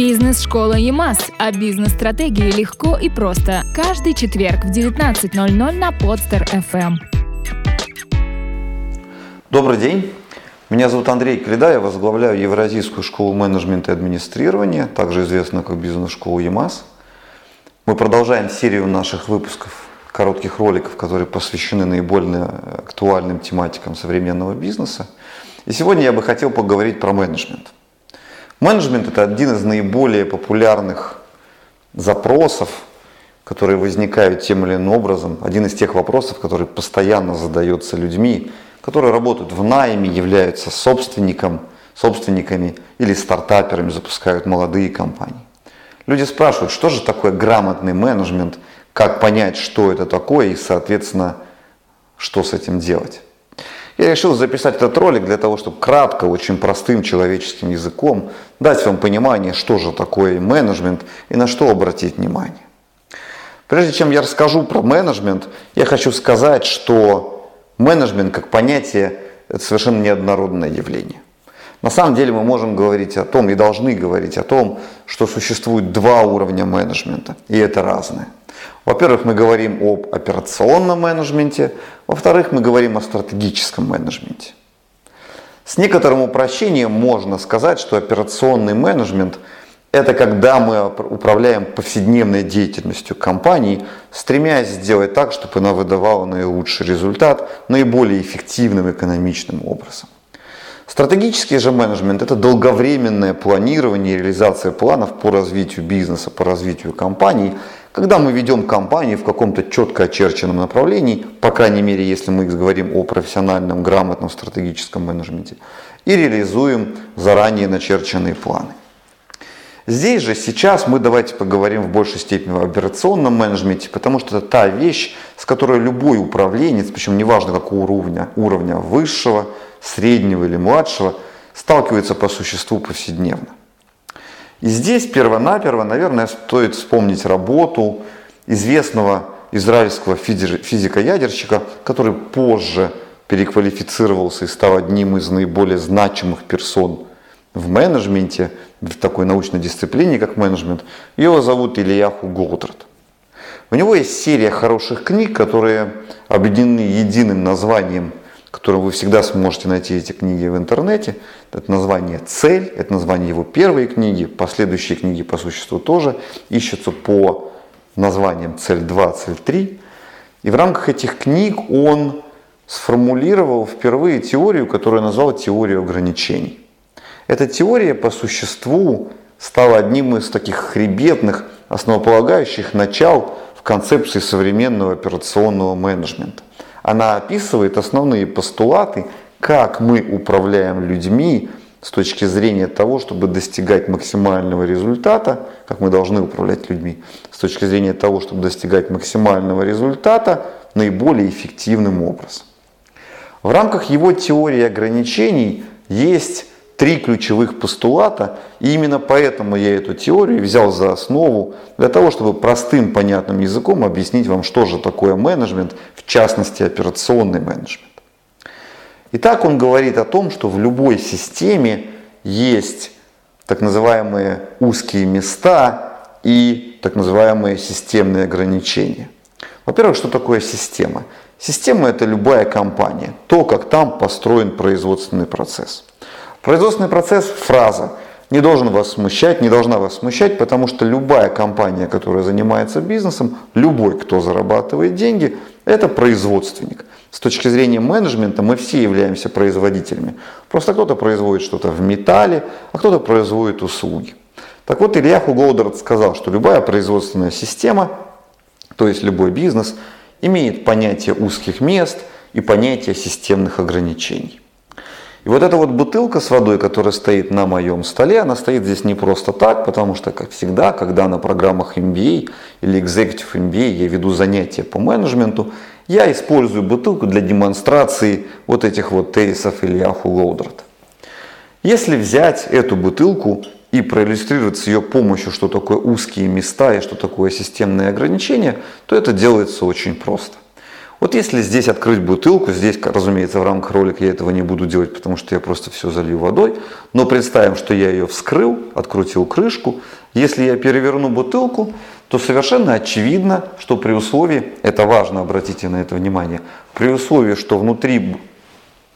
Бизнес-школа ЕМАС. О бизнес-стратегии легко и просто. Каждый четверг в 19.00 на Подстер FM. Добрый день. Меня зовут Андрей Креда, я возглавляю Евразийскую школу менеджмента и администрирования, также известную как бизнес-школу ЕМАС. Мы продолжаем серию наших выпусков коротких роликов, которые посвящены наиболее актуальным тематикам современного бизнеса. И сегодня я бы хотел поговорить про менеджмент. Менеджмент – это один из наиболее популярных запросов, которые возникают тем или иным образом. Один из тех вопросов, который постоянно задается людьми, которые работают в найме, являются собственником, собственниками или стартаперами, запускают молодые компании. Люди спрашивают, что же такое грамотный менеджмент, как понять, что это такое и, соответственно, что с этим делать. Я решил записать этот ролик для того, чтобы кратко, очень простым человеческим языком дать вам понимание, что же такое менеджмент и на что обратить внимание. Прежде чем я расскажу про менеджмент, я хочу сказать, что менеджмент как понятие – это совершенно неоднородное явление. На самом деле мы можем говорить о том и должны говорить о том, что существует два уровня менеджмента, и это разное. Во-первых, мы говорим об операционном менеджменте, во-вторых, мы говорим о стратегическом менеджменте. С некоторым упрощением можно сказать, что операционный менеджмент – это когда мы управляем повседневной деятельностью компании, стремясь сделать так, чтобы она выдавала наилучший результат наиболее эффективным экономичным образом. Стратегический же менеджмент – это долговременное планирование и реализация планов по развитию бизнеса, по развитию компании, когда мы ведем компании в каком-то четко очерченном направлении, по крайней мере, если мы говорим о профессиональном, грамотном стратегическом менеджменте, и реализуем заранее начерченные планы. Здесь же сейчас мы давайте поговорим в большей степени о операционном менеджменте, потому что это та вещь, с которой любой управленец, причем неважно какого уровня, уровня высшего, среднего или младшего, сталкивается по существу повседневно. И здесь перво-наперво, наверное, стоит вспомнить работу известного израильского физика-ядерщика, который позже переквалифицировался и стал одним из наиболее значимых персон в менеджменте, в такой научной дисциплине, как менеджмент. Его зовут Ильяху Голдрат. У него есть серия хороших книг, которые объединены единым названием, которым вы всегда сможете найти эти книги в интернете. Это название «Цель», это название его первой книги, последующие книги по существу тоже ищутся по названиям «Цель 2», «Цель 3». И в рамках этих книг он сформулировал впервые теорию, которую назвал теорией ограничений. Эта теория по существу стала одним из таких хребетных, основополагающих начал в концепции современного операционного менеджмента. Она описывает основные постулаты, как мы управляем людьми с точки зрения того, чтобы достигать максимального результата, как мы должны управлять людьми, с точки зрения того, чтобы достигать максимального результата наиболее эффективным образом. В рамках его теории ограничений есть три ключевых постулата, и именно поэтому я эту теорию взял за основу для того, чтобы простым понятным языком объяснить вам, что же такое менеджмент, в частности операционный менеджмент. Итак, он говорит о том, что в любой системе есть так называемые узкие места и так называемые системные ограничения. Во-первых, что такое система? Система – это любая компания, то, как там построен производственный процесс. Производственный процесс – фраза. Не должен вас смущать, не должна вас смущать, потому что любая компания, которая занимается бизнесом, любой, кто зарабатывает деньги, это производственник. С точки зрения менеджмента мы все являемся производителями. Просто кто-то производит что-то в металле, а кто-то производит услуги. Так вот, Ильяху Голдард сказал, что любая производственная система, то есть любой бизнес, имеет понятие узких мест и понятие системных ограничений. И вот эта вот бутылка с водой, которая стоит на моем столе, она стоит здесь не просто так, потому что, как всегда, когда на программах MBA или Executive MBA я веду занятия по менеджменту, я использую бутылку для демонстрации вот этих вот тейсов или Голдрат. Если взять эту бутылку и проиллюстрировать с ее помощью, что такое узкие места и что такое системные ограничения, то это делается очень просто. Вот если здесь открыть бутылку, здесь, разумеется, в рамках ролика я этого не буду делать, потому что я просто все залью водой, но представим, что я ее вскрыл, открутил крышку. Если я переверну бутылку, то совершенно очевидно, что при условии, это важно, обратите на это внимание, при условии, что внутри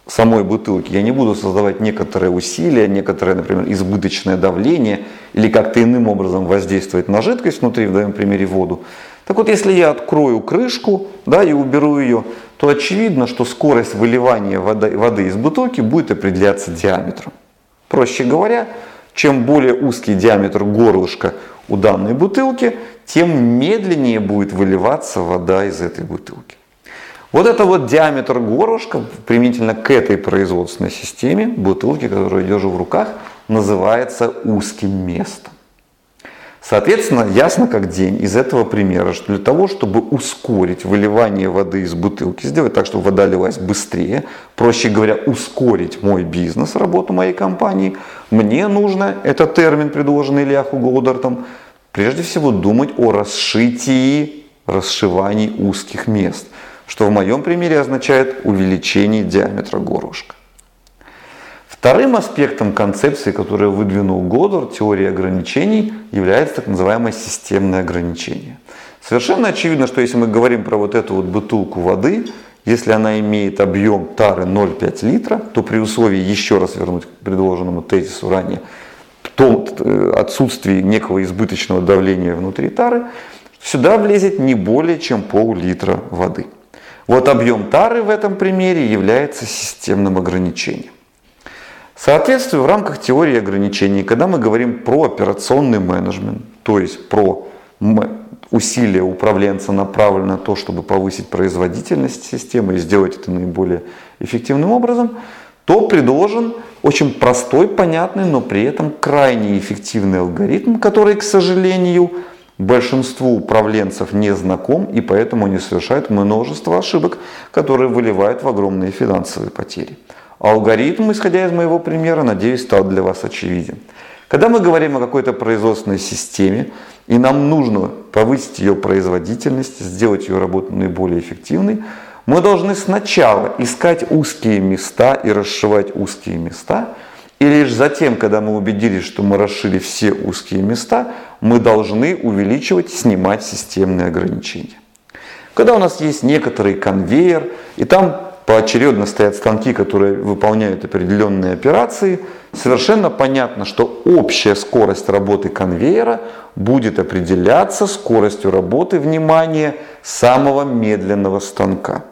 самой бутылки я не буду создавать некоторые усилия, некоторое, например, избыточное давление или как-то иным образом воздействовать на жидкость внутри, в данном примере воду, так вот, если я открою крышку да, и уберу ее, то очевидно, что скорость выливания воды, воды из бутылки будет определяться диаметром. Проще говоря, чем более узкий диаметр горлышка у данной бутылки, тем медленнее будет выливаться вода из этой бутылки. Вот это вот диаметр горлышка применительно к этой производственной системе бутылки, которую я держу в руках, называется узким местом. Соответственно, ясно как день из этого примера, что для того, чтобы ускорить выливание воды из бутылки, сделать так, чтобы вода лилась быстрее, проще говоря, ускорить мой бизнес, работу моей компании, мне нужно, это термин, предложенный Ильяху Голдартом, прежде всего думать о расшитии, расшивании узких мест, что в моем примере означает увеличение диаметра горлышка. Вторым аспектом концепции, которую выдвинул Годор, теории ограничений, является так называемое системное ограничение. Совершенно очевидно, что если мы говорим про вот эту вот бутылку воды, если она имеет объем тары 0,5 литра, то при условии, еще раз вернуть к предложенному тезису ранее, том э, отсутствии некого избыточного давления внутри тары, сюда влезет не более чем пол-литра воды. Вот объем тары в этом примере является системным ограничением. Соответственно, в рамках теории ограничений, когда мы говорим про операционный менеджмент, то есть про усилия управленца направлены на то, чтобы повысить производительность системы и сделать это наиболее эффективным образом, то предложен очень простой, понятный, но при этом крайне эффективный алгоритм, который, к сожалению, большинству управленцев не знаком и поэтому они совершают множество ошибок, которые выливают в огромные финансовые потери. Алгоритм, исходя из моего примера, надеюсь, стал для вас очевиден. Когда мы говорим о какой-то производственной системе, и нам нужно повысить ее производительность, сделать ее работу наиболее эффективной, мы должны сначала искать узкие места и расшивать узкие места, и лишь затем, когда мы убедились, что мы расшили все узкие места, мы должны увеличивать, снимать системные ограничения. Когда у нас есть некоторый конвейер, и там поочередно стоят станки, которые выполняют определенные операции, совершенно понятно, что общая скорость работы конвейера будет определяться скоростью работы, внимания, самого медленного станка.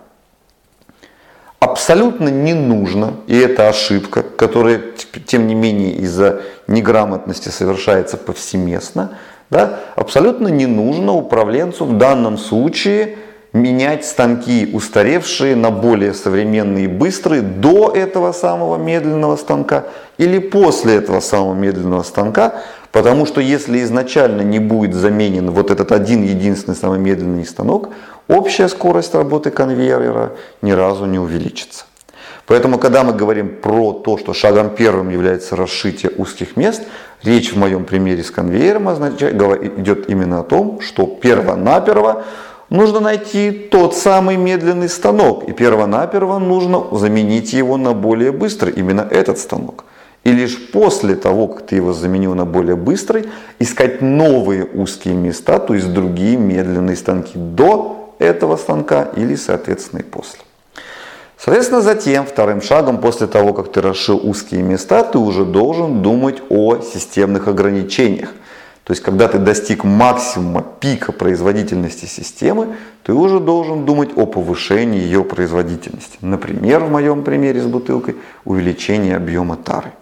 Абсолютно не нужно, и это ошибка, которая, тем не менее, из-за неграмотности совершается повсеместно, да, абсолютно не нужно управленцу в данном случае менять станки устаревшие на более современные и быстрые до этого самого медленного станка или после этого самого медленного станка, потому что если изначально не будет заменен вот этот один единственный самый медленный станок, общая скорость работы конвейера ни разу не увеличится. Поэтому, когда мы говорим про то, что шагом первым является расшитие узких мест, речь в моем примере с конвейером означает, идет именно о том, что перво-наперво нужно найти тот самый медленный станок. И перво-наперво нужно заменить его на более быстрый, именно этот станок. И лишь после того, как ты его заменил на более быстрый, искать новые узкие места, то есть другие медленные станки до этого станка или, соответственно, и после. Соответственно, затем, вторым шагом, после того, как ты расшил узкие места, ты уже должен думать о системных ограничениях. То есть, когда ты достиг максимума пика производительности системы, ты уже должен думать о повышении ее производительности. Например, в моем примере с бутылкой, увеличение объема тары.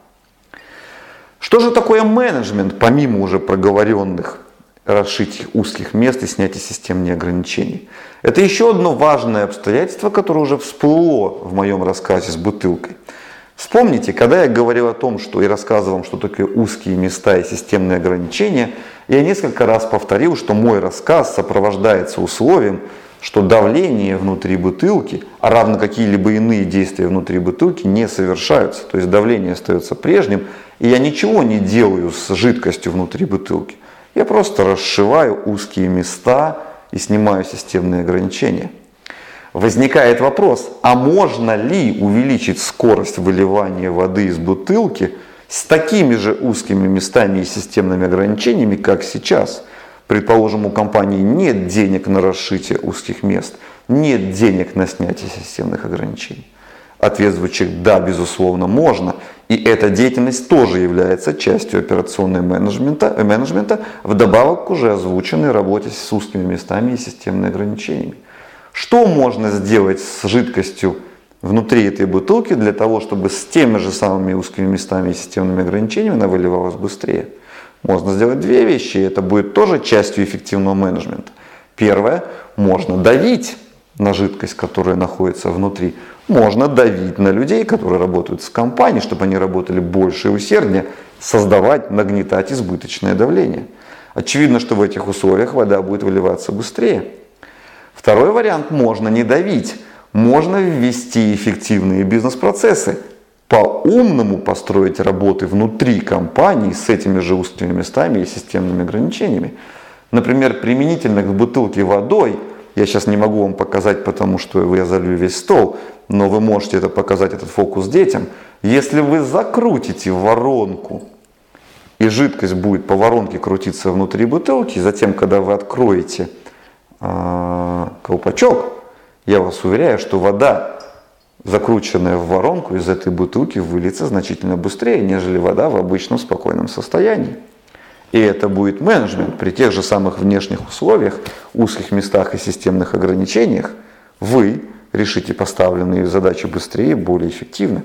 Что же такое менеджмент, помимо уже проговоренных расшития узких мест и снятия системных ограничений? Это еще одно важное обстоятельство, которое уже всплыло в моем рассказе с бутылкой – Вспомните, когда я говорил о том, что и рассказывал вам, что такое узкие места и системные ограничения, я несколько раз повторил, что мой рассказ сопровождается условием, что давление внутри бутылки, а равно какие-либо иные действия внутри бутылки не совершаются. То есть давление остается прежним, и я ничего не делаю с жидкостью внутри бутылки. Я просто расшиваю узкие места и снимаю системные ограничения. Возникает вопрос, а можно ли увеличить скорость выливания воды из бутылки с такими же узкими местами и системными ограничениями, как сейчас? Предположим, у компании нет денег на расшитие узких мест, нет денег на снятие системных ограничений. Ответ звучит «да, безусловно, можно». И эта деятельность тоже является частью операционной менеджмента, менеджмента, вдобавок к уже озвученной работе с узкими местами и системными ограничениями. Что можно сделать с жидкостью внутри этой бутылки для того, чтобы с теми же самыми узкими местами и системными ограничениями она выливалась быстрее? Можно сделать две вещи, и это будет тоже частью эффективного менеджмента. Первое, можно давить на жидкость, которая находится внутри. Можно давить на людей, которые работают с компанией, чтобы они работали больше и усерднее, создавать, нагнетать избыточное давление. Очевидно, что в этих условиях вода будет выливаться быстрее. Второй вариант – можно не давить, можно ввести эффективные бизнес-процессы, по-умному построить работы внутри компании с этими же узкими местами и системными ограничениями. Например, применительно к бутылке водой, я сейчас не могу вам показать, потому что я залью весь стол, но вы можете это показать, этот фокус детям. Если вы закрутите воронку, и жидкость будет по воронке крутиться внутри бутылки, затем, когда вы откроете колпачок, я вас уверяю, что вода, закрученная в воронку из этой бутылки, выльется значительно быстрее, нежели вода в обычном спокойном состоянии. И это будет менеджмент при тех же самых внешних условиях, узких местах и системных ограничениях. Вы решите поставленные задачи быстрее и более эффективно.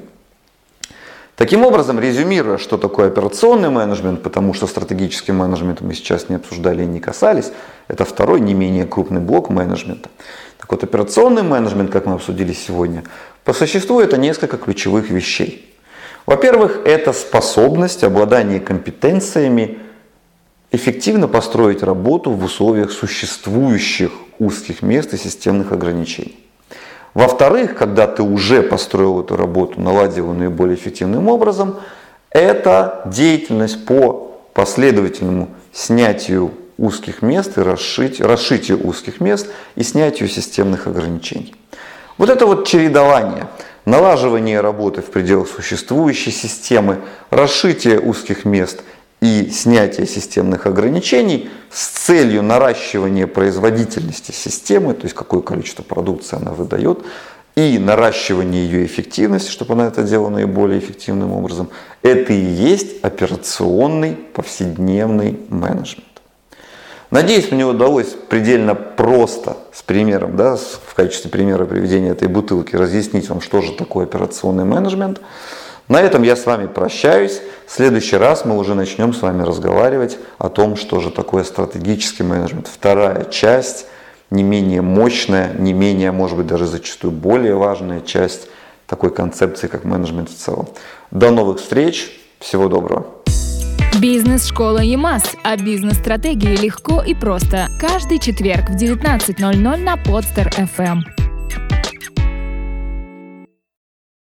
Таким образом, резюмируя, что такое операционный менеджмент, потому что стратегическим менеджментом мы сейчас не обсуждали и не касались, это второй не менее крупный блок менеджмента. Так вот, операционный менеджмент, как мы обсудили сегодня, по существу это несколько ключевых вещей. Во-первых, это способность, обладание компетенциями эффективно построить работу в условиях существующих узких мест и системных ограничений. Во-вторых, когда ты уже построил эту работу, наладил ее наиболее эффективным образом, это деятельность по последовательному снятию узких мест и расшитию, расшитию узких мест и снятию системных ограничений. Вот это вот чередование, налаживание работы в пределах существующей системы, расшитие узких мест – и снятие системных ограничений с целью наращивания производительности системы, то есть какое количество продукции она выдает, и наращивание ее эффективности, чтобы она это делала наиболее эффективным образом, это и есть операционный повседневный менеджмент. Надеюсь, мне удалось предельно просто с примером, да, в качестве примера приведения этой бутылки разъяснить вам, что же такое операционный менеджмент. На этом я с вами прощаюсь. В следующий раз мы уже начнем с вами разговаривать о том, что же такое стратегический менеджмент. Вторая часть, не менее мощная, не менее, может быть, даже зачастую более важная часть такой концепции, как менеджмент в целом. До новых встреч. Всего доброго. Бизнес-школа ЕМАС. О бизнес-стратегии легко и просто. Каждый четверг в 19.00 на Подстер FM.